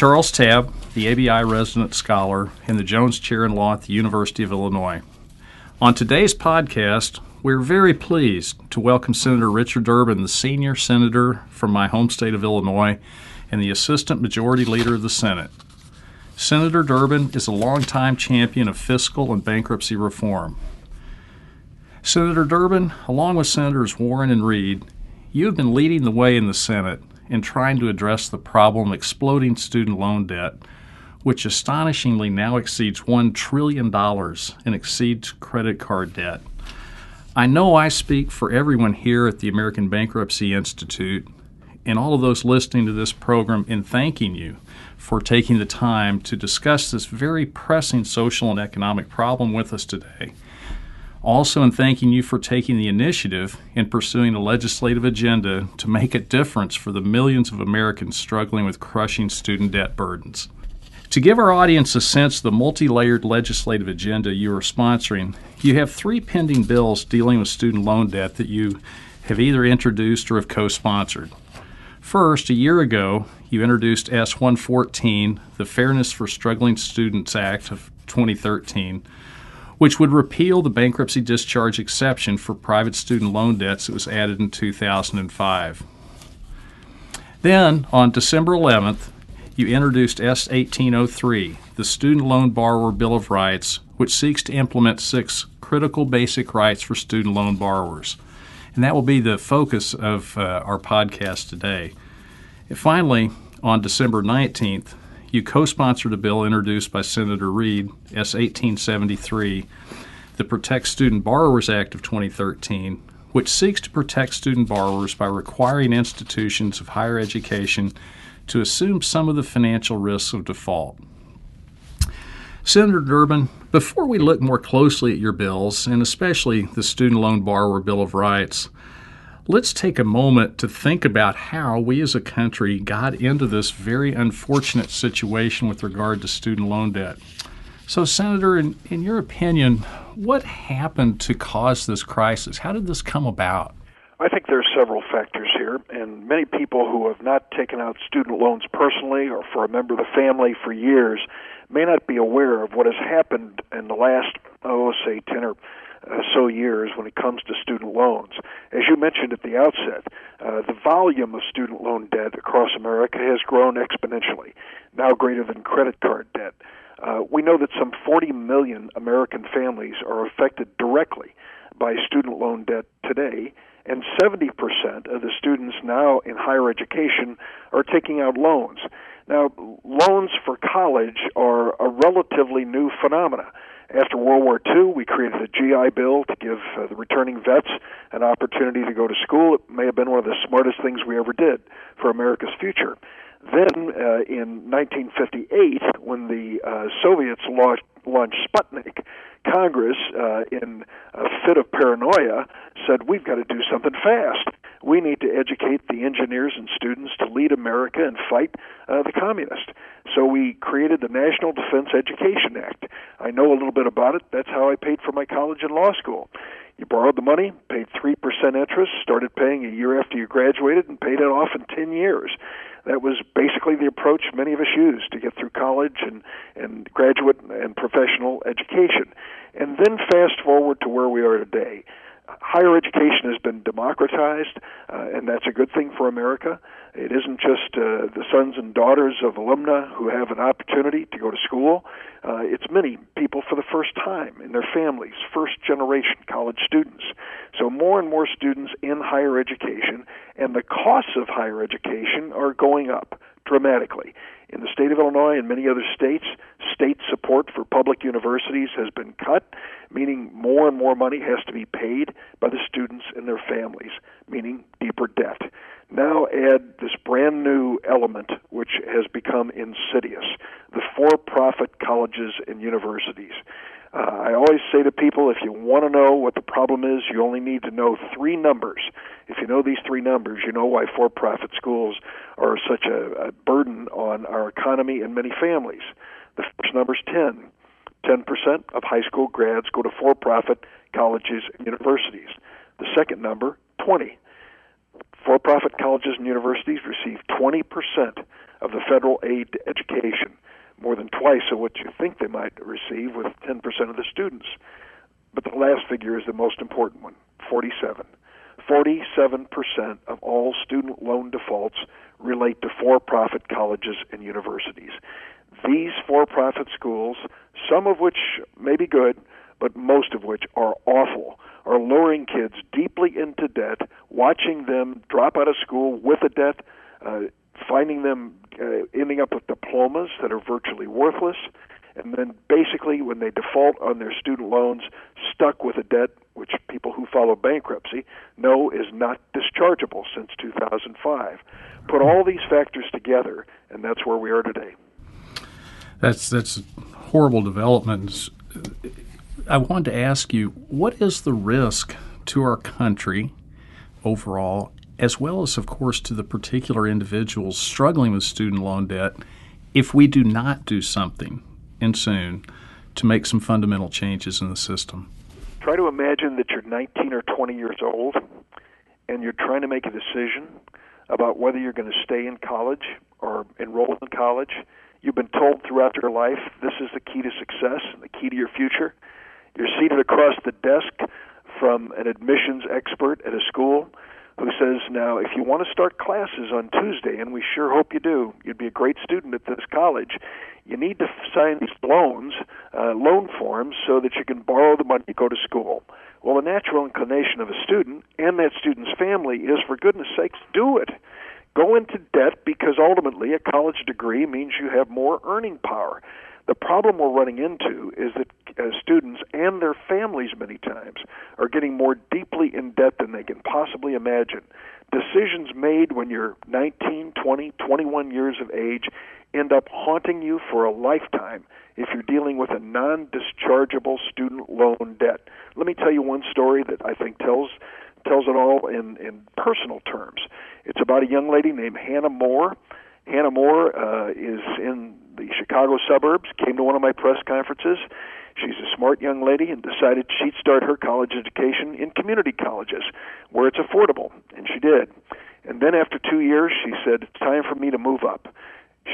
Charles Tabb, the ABI resident scholar in the Jones Chair in Law at the University of Illinois. On today's podcast, we're very pleased to welcome Senator Richard Durbin, the senior senator from my home state of Illinois and the Assistant Majority Leader of the Senate. Senator Durbin is a longtime champion of fiscal and bankruptcy reform. Senator Durbin, along with Senators Warren and Reed, you have been leading the way in the Senate in trying to address the problem of exploding student loan debt, which astonishingly now exceeds $1 trillion and exceeds credit card debt. I know I speak for everyone here at the American Bankruptcy Institute and all of those listening to this program in thanking you for taking the time to discuss this very pressing social and economic problem with us today. Also, in thanking you for taking the initiative in pursuing a legislative agenda to make a difference for the millions of Americans struggling with crushing student debt burdens. To give our audience a sense of the multi layered legislative agenda you are sponsoring, you have three pending bills dealing with student loan debt that you have either introduced or have co sponsored. First, a year ago, you introduced S 114, the Fairness for Struggling Students Act of 2013, which would repeal the bankruptcy discharge exception for private student loan debts that was added in 2005. Then, on December 11th, you introduced S 1803, the Student Loan Borrower Bill of Rights, which seeks to implement six critical basic rights for student loan borrowers and that will be the focus of uh, our podcast today. And finally, on December 19th, you co sponsored a bill introduced by Senator Reed, S 1873, the Protect Student Borrowers Act of 2013, which seeks to protect student borrowers by requiring institutions of higher education to assume some of the financial risks of default. Senator Durbin, before we look more closely at your bills, and especially the Student Loan Borrower Bill of Rights, let's take a moment to think about how we as a country got into this very unfortunate situation with regard to student loan debt. So, Senator, in, in your opinion, what happened to cause this crisis? How did this come about? I think there are several factors here, and many people who have not taken out student loans personally or for a member of the family for years may not be aware of what has happened in the last, oh, say, 10 or uh, so years when it comes to student loans. As you mentioned at the outset, uh, the volume of student loan debt across America has grown exponentially, now greater than credit card debt. Uh, we know that some 40 million American families are affected directly by student loan debt today, and 70% of the students now in higher education are taking out loans. Now, loans for college are a relatively new phenomena. After World War II, we created a GI Bill to give uh, the returning vets an opportunity to go to school. It may have been one of the smartest things we ever did for America's future. Then, uh, in 1958, when the uh, Soviets launched, launched Sputnik, Congress, uh, in a fit of paranoia, said, We've got to do something fast we need to educate the engineers and students to lead America and fight uh, the communists. So we created the National Defense Education Act. I know a little bit about it. That's how I paid for my college and law school. You borrowed the money, paid 3% interest, started paying a year after you graduated, and paid it off in 10 years. That was basically the approach many of us used to get through college and, and graduate and professional education. And then fast forward to where we are today higher education has been democratized, uh, and that's a good thing for America. It isn't just uh, the sons and daughters of alumni who have an opportunity to go to school. Uh, it's many people for the first time in their families, first generation college students. So more and more students in higher education, and the costs of higher education are going up dramatically. In the state of Illinois and many other states, state support for public universities has been cut, meaning more and more money has to be paid by the students and their families, meaning deeper debt. Now add this brand new element which has become insidious the for profit colleges and universities. Uh, I always say to people if you want to know what the problem is, you only need to know three numbers. If you know these three numbers, you know why for profit schools are such a, a burden on our economy and many families. The first number is 10. 10% of high school grads go to for profit colleges and universities. The second number, 20. For profit colleges and universities receive 20% of the federal aid to education, more than twice of what you think they might receive with 10% of the students. But the last figure is the most important one 47. 47% of all student loan defaults relate to for profit colleges and universities. These for profit schools, some of which may be good, but most of which are awful, are luring kids deeply into debt, watching them drop out of school with a debt, uh, finding them uh, ending up with diplomas that are virtually worthless, and then basically when they default on their student loans, stuck with a debt which people who follow bankruptcy know is not dischargeable since 2005. Put all these factors together, and that's where we are today. That's that's horrible developments. I wanted to ask you, what is the risk to our country overall, as well as, of course, to the particular individuals struggling with student loan debt, if we do not do something and soon to make some fundamental changes in the system? Try to imagine that you're 19 or 20 years old and you're trying to make a decision about whether you're going to stay in college or enroll in college. You've been told throughout your life this is the key to success and the key to your future. You're seated across the desk from an admissions expert at a school who says, Now, if you want to start classes on Tuesday, and we sure hope you do, you'd be a great student at this college, you need to sign these loans, uh, loan forms, so that you can borrow the money to go to school. Well, the natural inclination of a student and that student's family is, for goodness sakes, do it. Go into debt because ultimately a college degree means you have more earning power. The problem we're running into is that students and their families many times are getting more deeply in debt than they can possibly imagine. Decisions made when you're 19, 20, 21 years of age end up haunting you for a lifetime if you're dealing with a non dischargeable student loan debt. Let me tell you one story that I think tells tells it all in, in personal terms. It's about a young lady named Hannah Moore. Hannah Moore uh, is in the Chicago suburbs, came to one of my press conferences. She's a smart young lady and decided she'd start her college education in community colleges where it's affordable, and she did. And then after two years, she said, It's time for me to move up.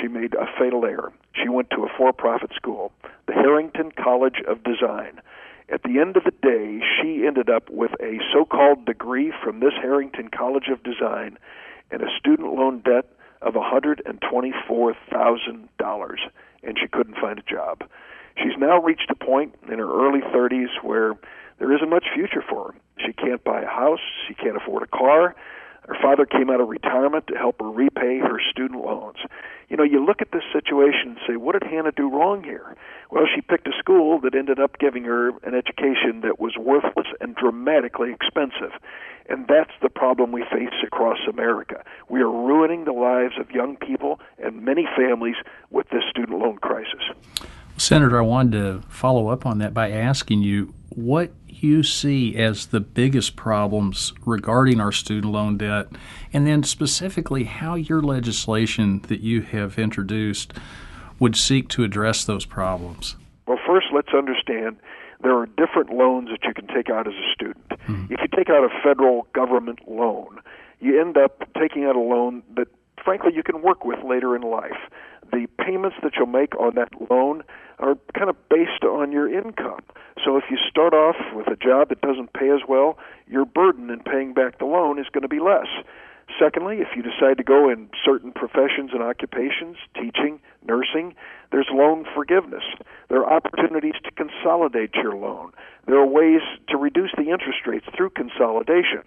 She made a fatal error. She went to a for profit school, the Harrington College of Design. At the end of the day, she ended up with a so called degree from this Harrington College of Design and a student loan debt of $124,000, and she couldn't find a job. She's now reached a point in her early 30s where there isn't much future for her. She can't buy a house, she can't afford a car. Her father came out of retirement to help her repay her student loans. You know, you look at this situation and say, what did Hannah do wrong here? Well, she picked a school that ended up giving her an education that was worthless and dramatically expensive. And that's the problem we face across America. We are ruining the lives of young people and many families with this student loan crisis. Senator, I wanted to follow up on that by asking you what you see as the biggest problems regarding our student loan debt, and then specifically how your legislation that you have introduced would seek to address those problems. Well, first, let's understand there are different loans that you can take out as a student. Mm-hmm. If you take out a federal government loan, you end up taking out a loan that, frankly, you can work with later in life. The payments that you'll make on that loan are kind of based on your income. So if you start off with a job that doesn't pay as well, your burden in paying back the loan is going to be less. Secondly, if you decide to go in certain professions and occupations, teaching, nursing, there's loan forgiveness. There are opportunities to consolidate your loan. There are ways to reduce the interest rates through consolidation.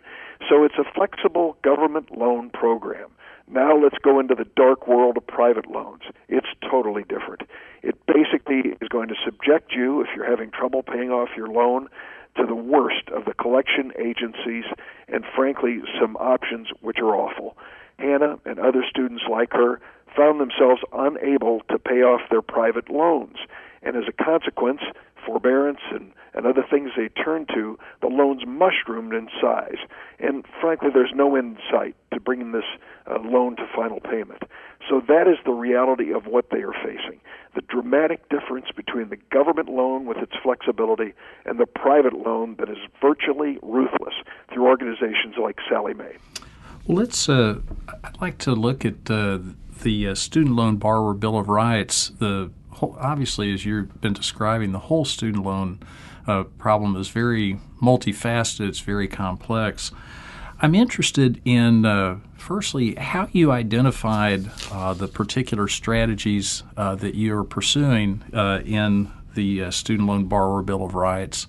So it's a flexible government loan program. Now let's go into the dark world of private loans. It's totally different. It basically is going to subject you, if you're having trouble paying off your loan, to the worst of the collection agencies and, frankly, some options which are awful. Hannah and other students like her found themselves unable to pay off their private loans. And as a consequence, forbearance and, and other things they turn to, the loans mushroomed in size. And frankly, there's no insight to bringing this uh, loan to final payment. So that is the reality of what they are facing. The dramatic difference between the government loan with its flexibility and the private loan that is virtually ruthless through organizations like Sallie Mae. Let's. Uh, I'd like to look at uh, the uh, Student Loan Borrower Bill of Rights, the obviously, as you've been describing, the whole student loan uh, problem is very multifaceted, it's very complex. I'm interested in, uh, firstly, how you identified uh, the particular strategies uh, that you're pursuing uh, in the uh, Student Loan Borrower Bill of Rights,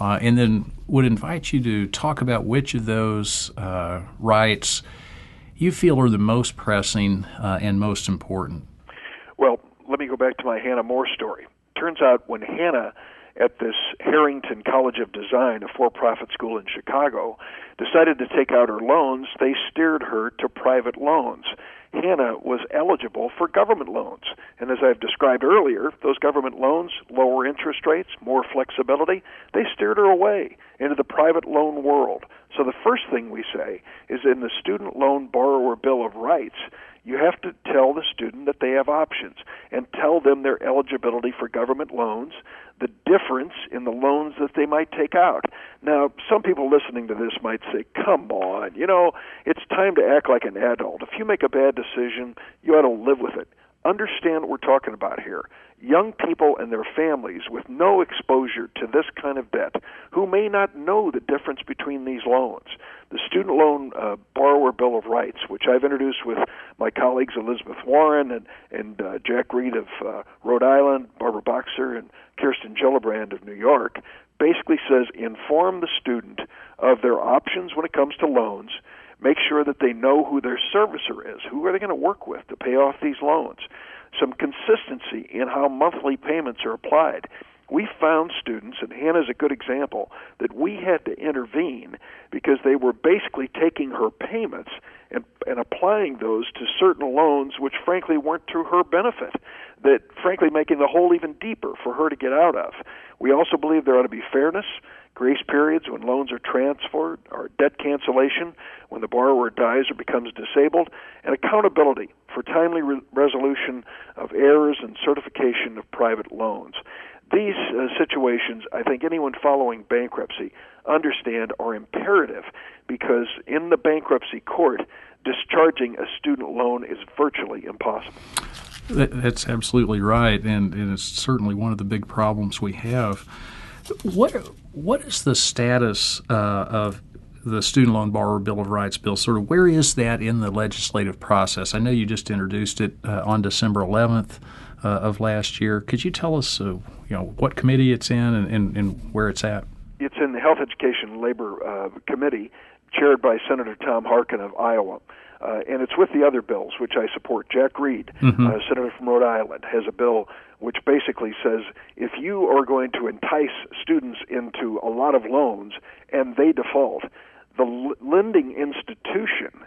uh, and then would invite you to talk about which of those rights you feel are the most pressing and most important. Let me go back to my Hannah Moore story. Turns out when Hannah at this Harrington College of Design, a for profit school in Chicago, decided to take out her loans, they steered her to private loans. Hannah was eligible for government loans. And as I've described earlier, those government loans, lower interest rates, more flexibility, they steered her away into the private loan world. So the first thing we say is in the Student Loan Borrower Bill of Rights, you have to tell the student that they have options and tell them their eligibility for government loans, the difference in the loans that they might take out. Now, some people listening to this might say, come on, you know, it's time to act like an adult. If you make a bad decision, you ought to live with it. Understand what we're talking about here young people and their families with no exposure to this kind of debt who may not know the difference between these loans. The Student Loan uh, Borrower Bill of Rights, which I've introduced with my colleagues Elizabeth Warren and, and uh, Jack Reed of uh, Rhode Island, Barbara Boxer, and Kirsten Gillibrand of New York, basically says inform the student of their options when it comes to loans. Make sure that they know who their servicer is. Who are they going to work with to pay off these loans? some consistency in how monthly payments are applied. We found students, and Hannah's a good example, that we had to intervene because they were basically taking her payments and, and applying those to certain loans which frankly weren't to her benefit, that frankly making the hole even deeper for her to get out of. We also believe there ought to be fairness grace periods when loans are transferred, or debt cancellation when the borrower dies or becomes disabled, and accountability for timely re- resolution of errors and certification of private loans. These uh, situations, I think anyone following bankruptcy understand are imperative because in the bankruptcy court, discharging a student loan is virtually impossible. That's absolutely right, and, and it's certainly one of the big problems we have. What what is the status uh, of the Student Loan Borrower Bill of Rights bill? Sort of where is that in the legislative process? I know you just introduced it uh, on December 11th uh, of last year. Could you tell us, uh, you know, what committee it's in and, and, and, where it's at? It's in the Health Education Labor uh, Committee, chaired by Senator Tom Harkin of Iowa. Uh, and it's with the other bills, which I support. Jack Reed, mm-hmm. uh, senator from Rhode Island, has a bill which basically says if you are going to entice students into a lot of loans and they default, the l- lending institution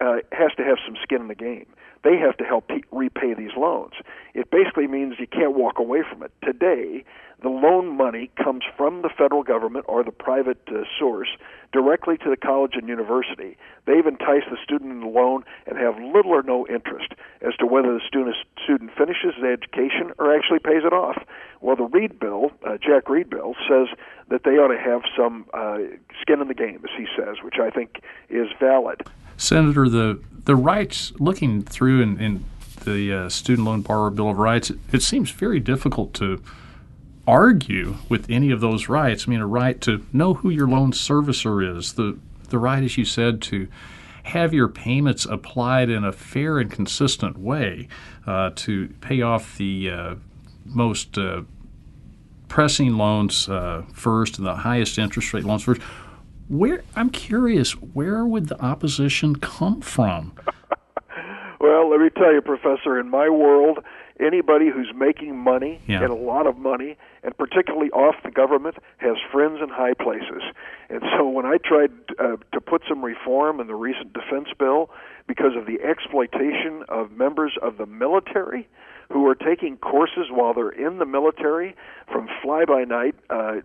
uh, has to have some skin in the game. They have to help pe- repay these loans. It basically means you can't walk away from it. Today, the loan money comes from the federal government or the private uh, source directly to the college and university. They've enticed the student in the loan and have little or no interest as to whether the student student finishes his education or actually pays it off. Well, the Reed bill, uh, Jack Reed bill, says that they ought to have some uh, skin in the game, as he says, which I think is valid. Senator, the the rights looking through in, in the uh, student loan borrower bill of rights, it, it seems very difficult to argue with any of those rights. I mean, a right to know who your loan servicer is, the the right, as you said, to have your payments applied in a fair and consistent way uh, to pay off the uh, most uh, pressing loans uh, first and the highest interest rate loans first. Where I'm curious, where would the opposition come from? well, let me tell you, Professor. In my world, anybody who's making money yeah. and a lot of money and particularly off the government has friends in high places and so when i tried uh, to put some reform in the recent defense bill because of the exploitation of members of the military who are taking courses while they're in the military from fly by night uh,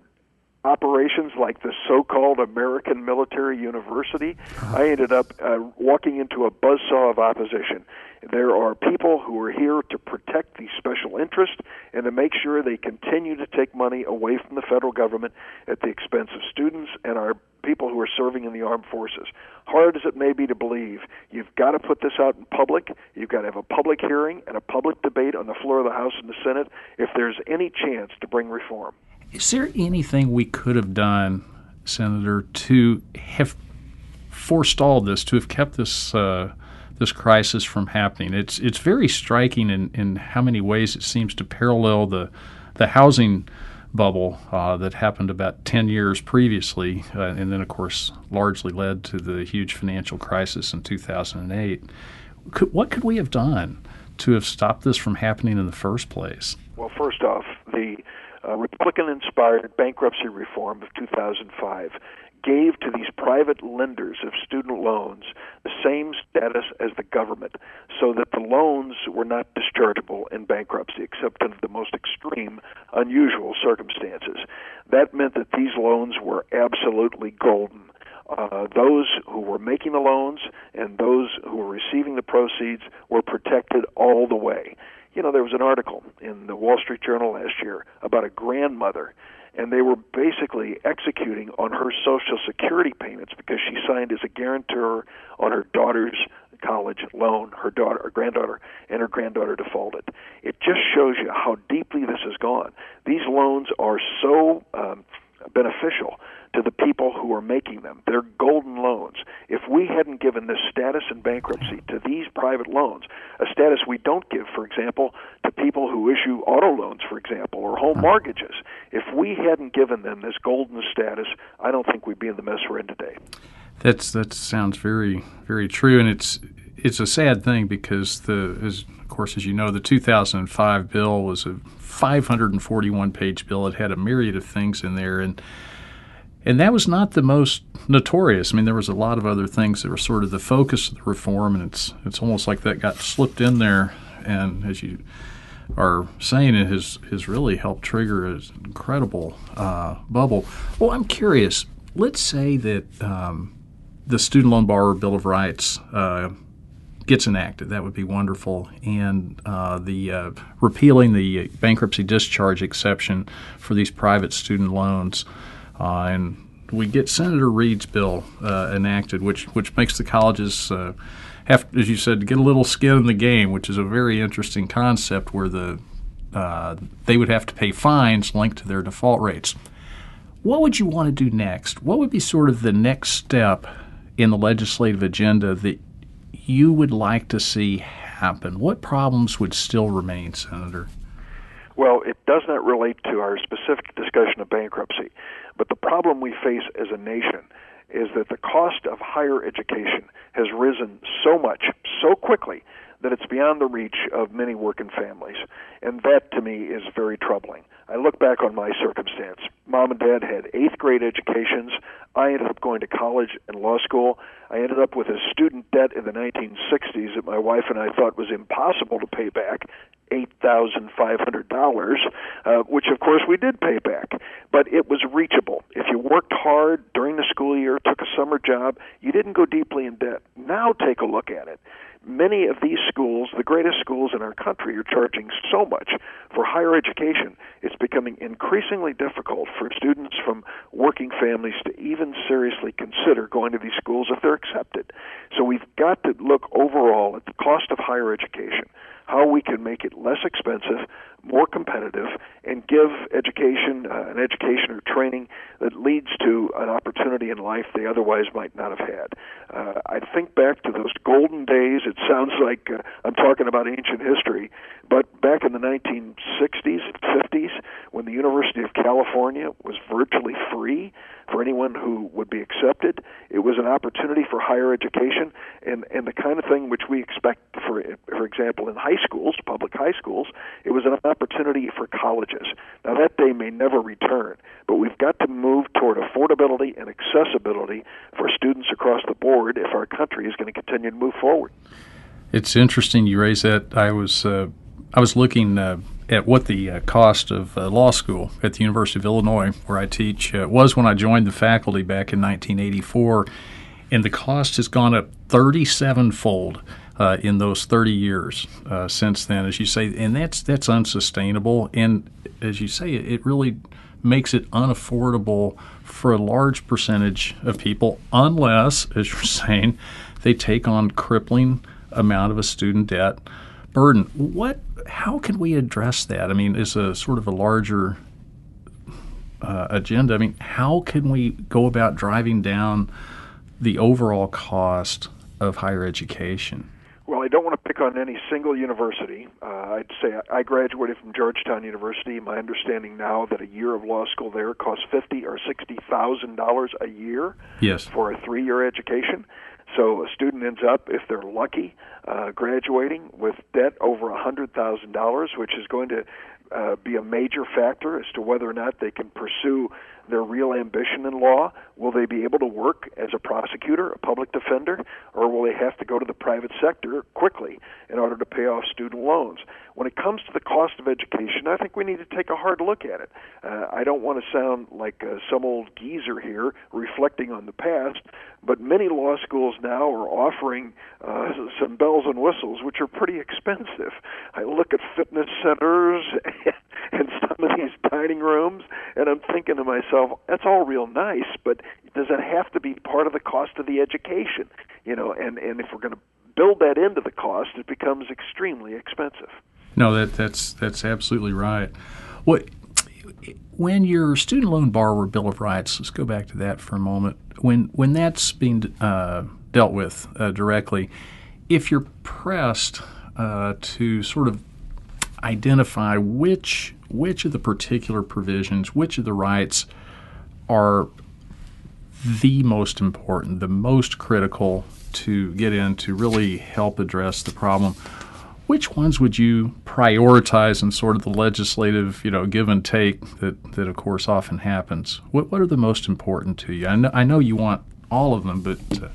operations like the so-called American Military University, uh-huh. I ended up uh, walking into a buzzsaw of opposition. There are people who are here to protect these special interests and to make sure they continue to take money away from the federal government at the expense of students and our people who are serving in the armed forces. Hard as it may be to believe, you've got to put this out in public. You've got to have a public hearing and a public debate on the floor of the House and the Senate if there's any chance to bring reform. Is there anything we could have done, Senator, to have forestalled this, to have kept this uh, this crisis from happening? It's it's very striking in, in how many ways it seems to parallel the the housing bubble uh, that happened about 10 years previously, uh, and then, of course, largely led to the huge financial crisis in 2008. Could, what could we have done to have stopped this from happening in the first place? Well, first off, the uh, Republican inspired bankruptcy reform of 2005 gave to these private lenders of student loans the same status as the government, so that the loans were not dischargeable in bankruptcy except under the most extreme, unusual circumstances. That meant that these loans were absolutely golden. Uh, those who were making the loans and those who were receiving the proceeds were protected all the way. You know, there was an article in the Wall Street Journal last year about a grandmother and they were basically executing on her social security payments because she signed as a guarantor on her daughter's college loan her daughter her granddaughter and her granddaughter defaulted. It just shows you how deeply this has gone. These loans are so um, beneficial to the people who are making them. They're golden loans. If we hadn't given this status in bankruptcy to these private loans, a status we don't give, for example, to people who issue auto loans, for example, or home mortgages, if we hadn't given them this golden status, I don't think we'd be in the mess we're in today. That's that sounds very very true, and it's it's a sad thing because the as of course as you know the 2005 bill was a 541 page bill. It had a myriad of things in there, and and that was not the most notorious. I mean, there was a lot of other things that were sort of the focus of the reform, and it's it's almost like that got slipped in there. And as you are saying, it has has really helped trigger an incredible uh, bubble. Well, I'm curious. Let's say that um, the Student Loan Borrower Bill of Rights uh, gets enacted. That would be wonderful. And uh, the uh, repealing the bankruptcy discharge exception for these private student loans. Uh, and we get Senator Reed's bill uh, enacted, which which makes the colleges uh, have, as you said, get a little skin in the game, which is a very interesting concept where the uh, they would have to pay fines linked to their default rates. What would you want to do next? What would be sort of the next step in the legislative agenda that you would like to see happen? What problems would still remain, Senator? Well, it does not relate to our specific discussion of bankruptcy. But the problem we face as a nation is that the cost of higher education has risen so much, so quickly, that it's beyond the reach of many working families. And that to me is very troubling. I look back on my circumstance. Mom and dad had eighth grade educations. I ended up going to college and law school. I ended up with a student debt in the 1960s that my wife and I thought was impossible to pay back $8,500, uh, which of course we did pay back. But it was reachable. If you worked hard during the school year, took a summer job, you didn't go deeply in debt. Now take a look at it many of these schools, the greatest schools in our country, are charging so much for higher education. It's becoming increasingly difficult for students from working families to even seriously consider going to these schools if they're accepted. So we've got to look overall at the cost of higher education, how we can make it less expensive, more competitive, and give education uh, an education or training that leads to an opportunity in life they otherwise might not have had. Uh, I think back to those golden days. It sounds like uh, I'm talking about ancient history, but back in the 1960s, 50s, when the University of California was virtually free for anyone who would be accepted, it was an opportunity for higher education and and the kind of thing which we expect for for example in high schools, public high schools, it was an opportunity for colleges. Now that day may never return, but we've got to move toward affordability and accessibility for students across the board if our country is going to continue to move forward. It's interesting you raise that. I was uh, I was looking uh, at what the uh, cost of uh, law school at the University of Illinois, where I teach, uh, was when I joined the faculty back in 1984, and the cost has gone up 37 fold uh, in those 30 years uh, since then, as you say, and that's that's unsustainable. And as you say, it really makes it unaffordable for a large percentage of people, unless, as you're saying, they take on crippling amount of a student debt burden. What? How can we address that? I mean, is a sort of a larger uh, agenda. I mean, how can we go about driving down the overall cost of higher education? Well, I don't want to pick on any single university. Uh, I'd say I graduated from Georgetown University. My understanding now that a year of law school there costs fifty or sixty thousand dollars a year. Yes. For a three-year education. So a student ends up, if they're lucky, uh, graduating with debt over a $100,000, which is going to uh, be a major factor as to whether or not they can pursue their real ambition in law? Will they be able to work as a prosecutor, a public defender, or will they have to go to the private sector quickly in order to pay off student loans? When it comes to the cost of education, I think we need to take a hard look at it. Uh, I don't want to sound like uh, some old geezer here reflecting on the past, but many law schools now are offering uh, some bells and whistles, which are pretty expensive. I look at fitness centers some of these dining rooms, and I'm thinking to myself, that's all real nice, but does it have to be part of the cost of the education? You know, and and if we're going to build that into the cost, it becomes extremely expensive. No, that that's that's absolutely right. What when your student loan borrower bill of rights? Let's go back to that for a moment. When when that's being uh, dealt with uh, directly, if you're pressed uh, to sort of identify which which of the particular provisions, which of the rights are the most important, the most critical to get in to really help address the problem. Which ones would you prioritize in sort of the legislative, you know, give and take that, that of course often happens? What, what are the most important to you? I know, I know you want all of them, but uh,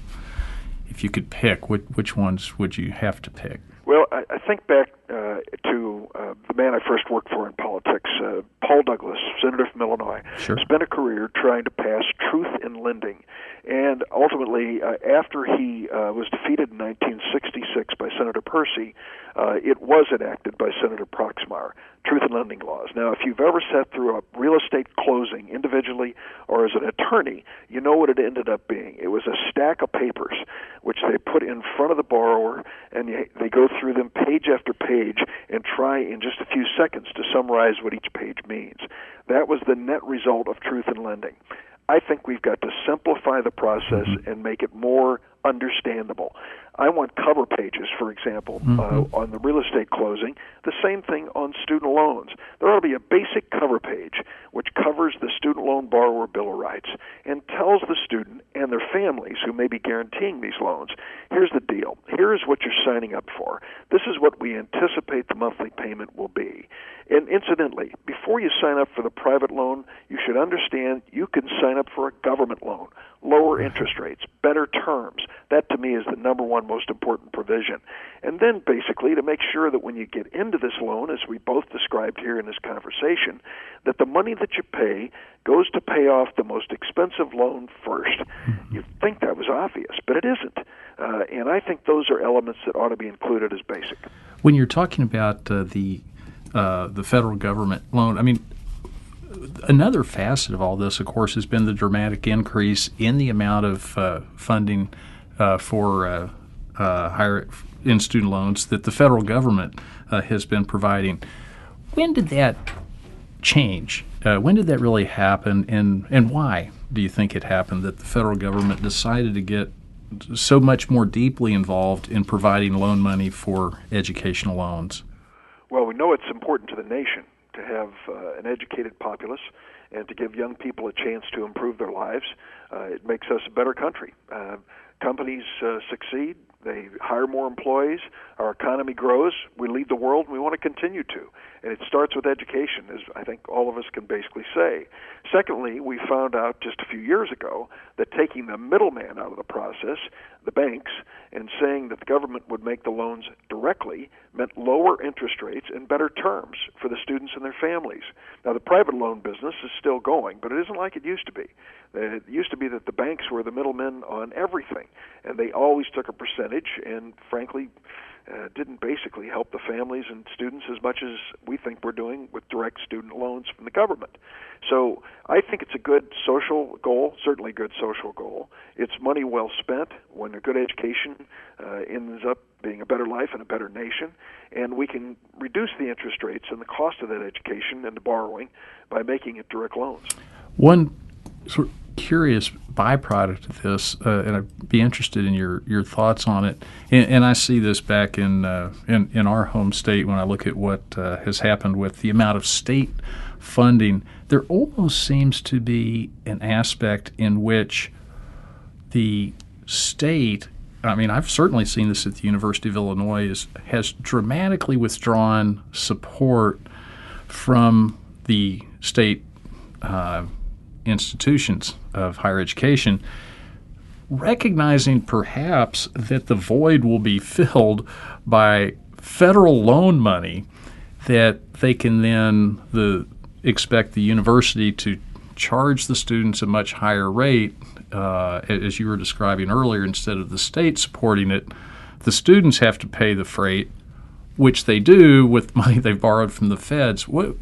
if you could pick, which, which ones would you have to pick? Well, I, I think back uh, to uh, the man I first worked for in politics, uh, Paul Douglas, senator from Illinois. Sure. Spent a career trying to pass truth in lending, and ultimately, uh, after he uh, was defeated in 1966 by Senator Percy, uh, it was enacted by Senator Proxmire truth in lending laws. Now, if you've ever sat through a real estate closing individually or as an attorney, you know what it ended up being. It was a stack of papers which they put in front of the borrower, and they go through them page after page and try in just a few seconds to summarize what each page means. That was the net result of truth in lending. I think we've got to simplify the process mm-hmm. and make it more understandable. I want cover pages, for example, mm-hmm. uh, on the real estate closing. The same thing on student loans. There ought to be a basic cover page which covers the student loan borrower bill of rights and tells the student and their families who may be guaranteeing these loans here's the deal. Here's what you're signing up for. This is what we anticipate the monthly payment will be. And incidentally, before you sign up for the private loan, you should understand you can sign up for a government loan, lower interest rates, better terms. That to me is the number one most important provision. And then basically to make sure that when you get into this loan, as we both described here in this conversation, that the money that you pay goes to pay off the most expensive loan 1st mm-hmm. You'd think that was obvious, but it isn't. Uh, and I think those are elements that ought to be included as basic. When you're talking about uh, the uh, the federal government loan. I mean, another facet of all this, of course, has been the dramatic increase in the amount of uh, funding uh, for uh, uh, higher in student loans that the federal government has been providing. When did that change? when did that really happen, and and why do you think it happened that the federal government decided to get so much more deeply involved in providing loan money for educational loans? Well, we know it's important to the nation to have uh, an educated populace and to give young people a chance to improve their lives. Uh, it makes us a better country. Uh, companies uh, succeed, they hire more employees, our economy grows, we lead the world, and we want to continue to. And it starts with education, as I think all of us can basically say. Secondly, we found out just a few years ago that taking the middleman out of the process, the banks, and saying that the government would make the loans directly meant lower interest rates and better terms for the students and their families. Now, the private loan business is still going, but it isn't like it used to be. Uh, it used to be that the banks were the middlemen on everything, and they always took a percentage, and frankly, uh, didn't basically help the families and students as much as we think we're doing with direct student loans from the government. So I think it's a good social goal, certainly a good social goal. It's money well spent when a good education uh, ends up being a better life and a better nation, and we can reduce the interest rates and the cost of that education and the borrowing by making it direct loans. One sort curious byproduct of this, uh, and I'd be interested in your, your thoughts on it. And, and I see this back in, uh, in, in our home state when I look at what uh, has happened with the amount of state funding. There almost seems to be an aspect in which the state. I mean, I've certainly seen this at the University of Illinois. Is, has dramatically withdrawn support from the state uh, institutions of higher education, recognizing perhaps that the void will be filled by federal loan money that they can then the expect the university to charge the students a much higher rate, uh, as you were describing earlier, instead of the state supporting it, the students have to pay the freight, which they do with money they've borrowed from the feds. What,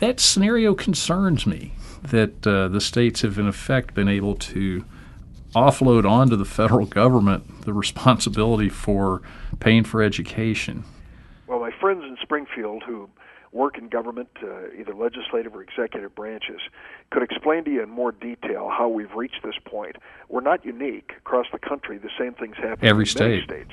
that scenario concerns me that uh, the states have, in effect, been able to offload onto the federal government the responsibility for paying for education. Well, my friends in Springfield who work in government, uh, either legislative or executive branches, could explain to you in more detail how we've reached this point. We're not unique across the country. The same things happen Every in state. many states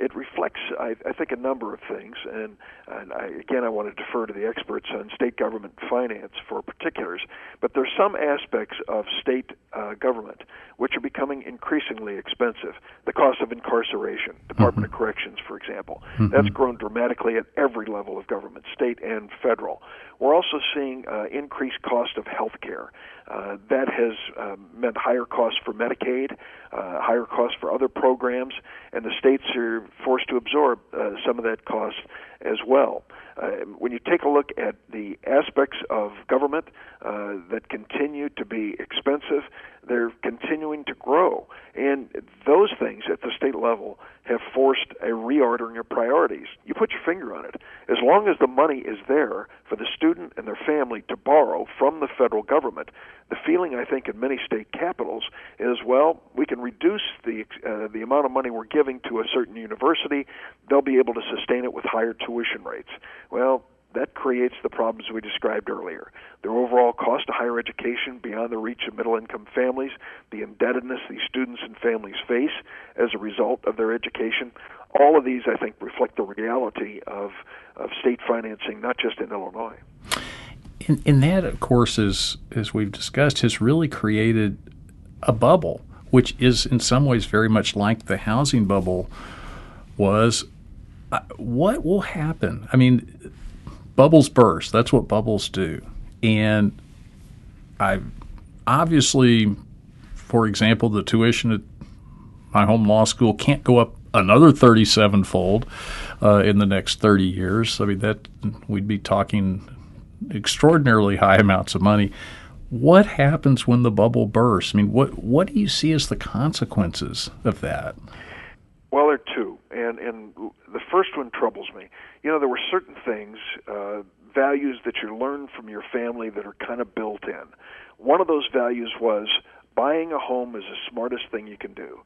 it reflects, I, I think, a number of things. And, and I, again, I want to defer to the experts on state government finance for particulars. But there's some aspects of state uh, government which are becoming increasingly expensive. The cost of incarceration, Department mm-hmm. of Corrections, for example, mm-hmm. that's grown dramatically at every level of government, state and federal. We're also seeing uh, increased cost of health care. Uh, that has uh, meant higher costs for Medicaid, uh, higher costs for other programs, and the states are forced to absorb uh, some of that cost as well. Uh, when you take a look at the aspects of government that continue to be expensive, they're continuing to grow. And those things at the state level have forced a reordering of priorities. You put your finger on it. As long as the money is there for the student and their family to borrow from the federal government, the feeling I think in many state capitals is well, we can reduce the uh, the amount of money we're giving to a certain university. They'll be able to sustain it with higher tuition rates. Well, that creates the problems we described earlier. The overall cost of higher education beyond the reach of middle income families, the indebtedness these students and families face as a result of their education. All of these, I think, reflect the reality of, of state financing, not just in Illinois. And, and that, of course, is, as we've discussed, has really created a bubble, which is in some ways very much like the housing bubble was. Uh, what will happen? I mean, bubbles burst. That's what bubbles do. And I obviously, for example, the tuition at my home law school can't go up another 37 fold uh, in the next 30 years. I mean, that we'd be talking extraordinarily high amounts of money. What happens when the bubble bursts? I mean, what what do you see as the consequences of that? Well, there are two, and and the first one troubles me. You know, there were certain things, uh, values that you learn from your family that are kind of built in. One of those values was buying a home is the smartest thing you can do.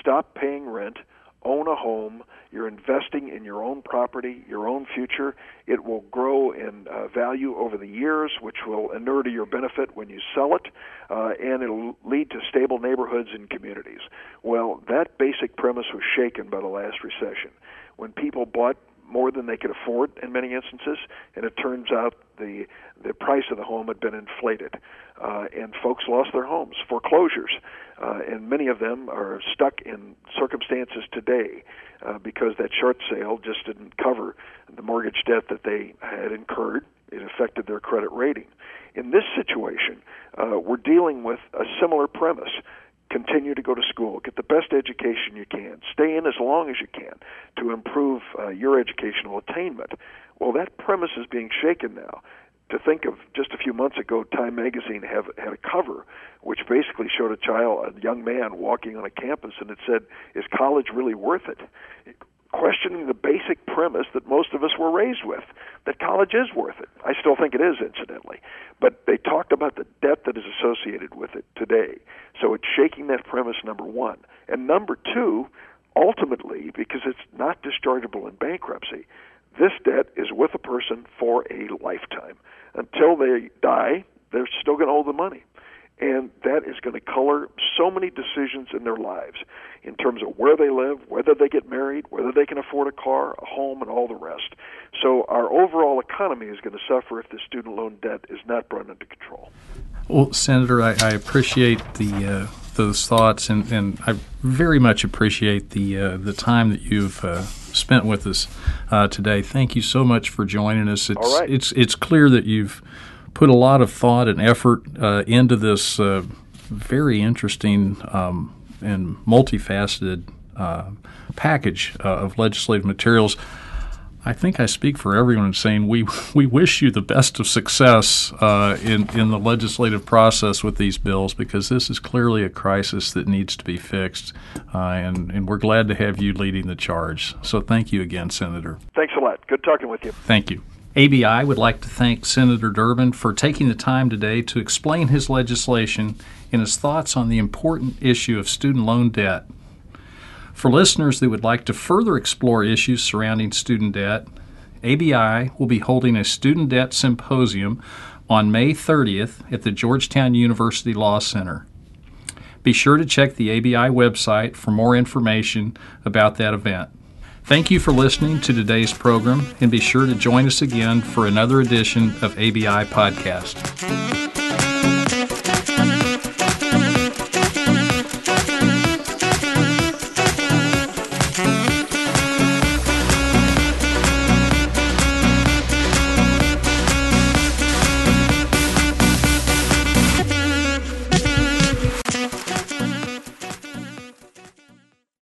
Stop paying rent own a home, you're investing in your own property, your own future. It will grow in uh, value over the years, which will inure to your benefit when you sell it, uh, and it'll lead to stable neighborhoods and communities. Well, that basic premise was shaken by the last recession. When people bought more than they could afford in many instances, and it turns out the the price of the home had been inflated. uh, and folks lost their homes, foreclosures, uh, and many of them are stuck in circumstances today uh, because that short sale just didn't cover the mortgage debt that they had incurred. It affected their credit rating. In this situation, uh, we're dealing with a similar premise continue to go to school, get the best education you can, stay in as long as you can to improve uh, your educational attainment. Well, that premise is being shaken now. To think of just a few months ago, Time Magazine have, had a cover which basically showed a child, a young man, walking on a campus, and it said, "Is college really worth it?" Questioning the basic premise that most of us were raised with that college is worth it. I still think it is, incidentally. But they talked about the debt that is associated with it today. So it's shaking that premise, number one. And number two, ultimately, because it's not dischargeable in bankruptcy, this debt is with a person for a lifetime. Until they die, they're still going to owe the money and that is going to color so many decisions in their lives in terms of where they live, whether they get married, whether they can afford a car, a home, and all the rest. So our overall economy is going to suffer if the student loan debt is not brought under control. Well, Senator, I, I appreciate the uh, those thoughts, and, and I very much appreciate the uh, the time that you've uh, spent with us uh, today. Thank you so much for joining us. It's all right. it's it's clear that you've put a lot of thought and effort uh, into this uh, very interesting um, and multifaceted uh, package uh, of legislative materials. I think I speak for everyone in saying we we wish you the best of success uh, in in the legislative process with these bills because this is clearly a crisis that needs to be fixed, uh, and and we're glad to have you leading the charge. So thank you again, Senator. Thanks a lot. Good talking with you. Thank you. ABI would like to thank Senator Durbin for taking the time today to explain his legislation and his thoughts on the important issue of student loan debt. For listeners that would like to further explore issues surrounding student debt, ABI will be holding a student debt symposium on May 30th at the Georgetown University Law Center. Be sure to check the ABI website for more information about that event. Thank you for listening to today's program, and be sure to join us again for another edition of ABI Podcast.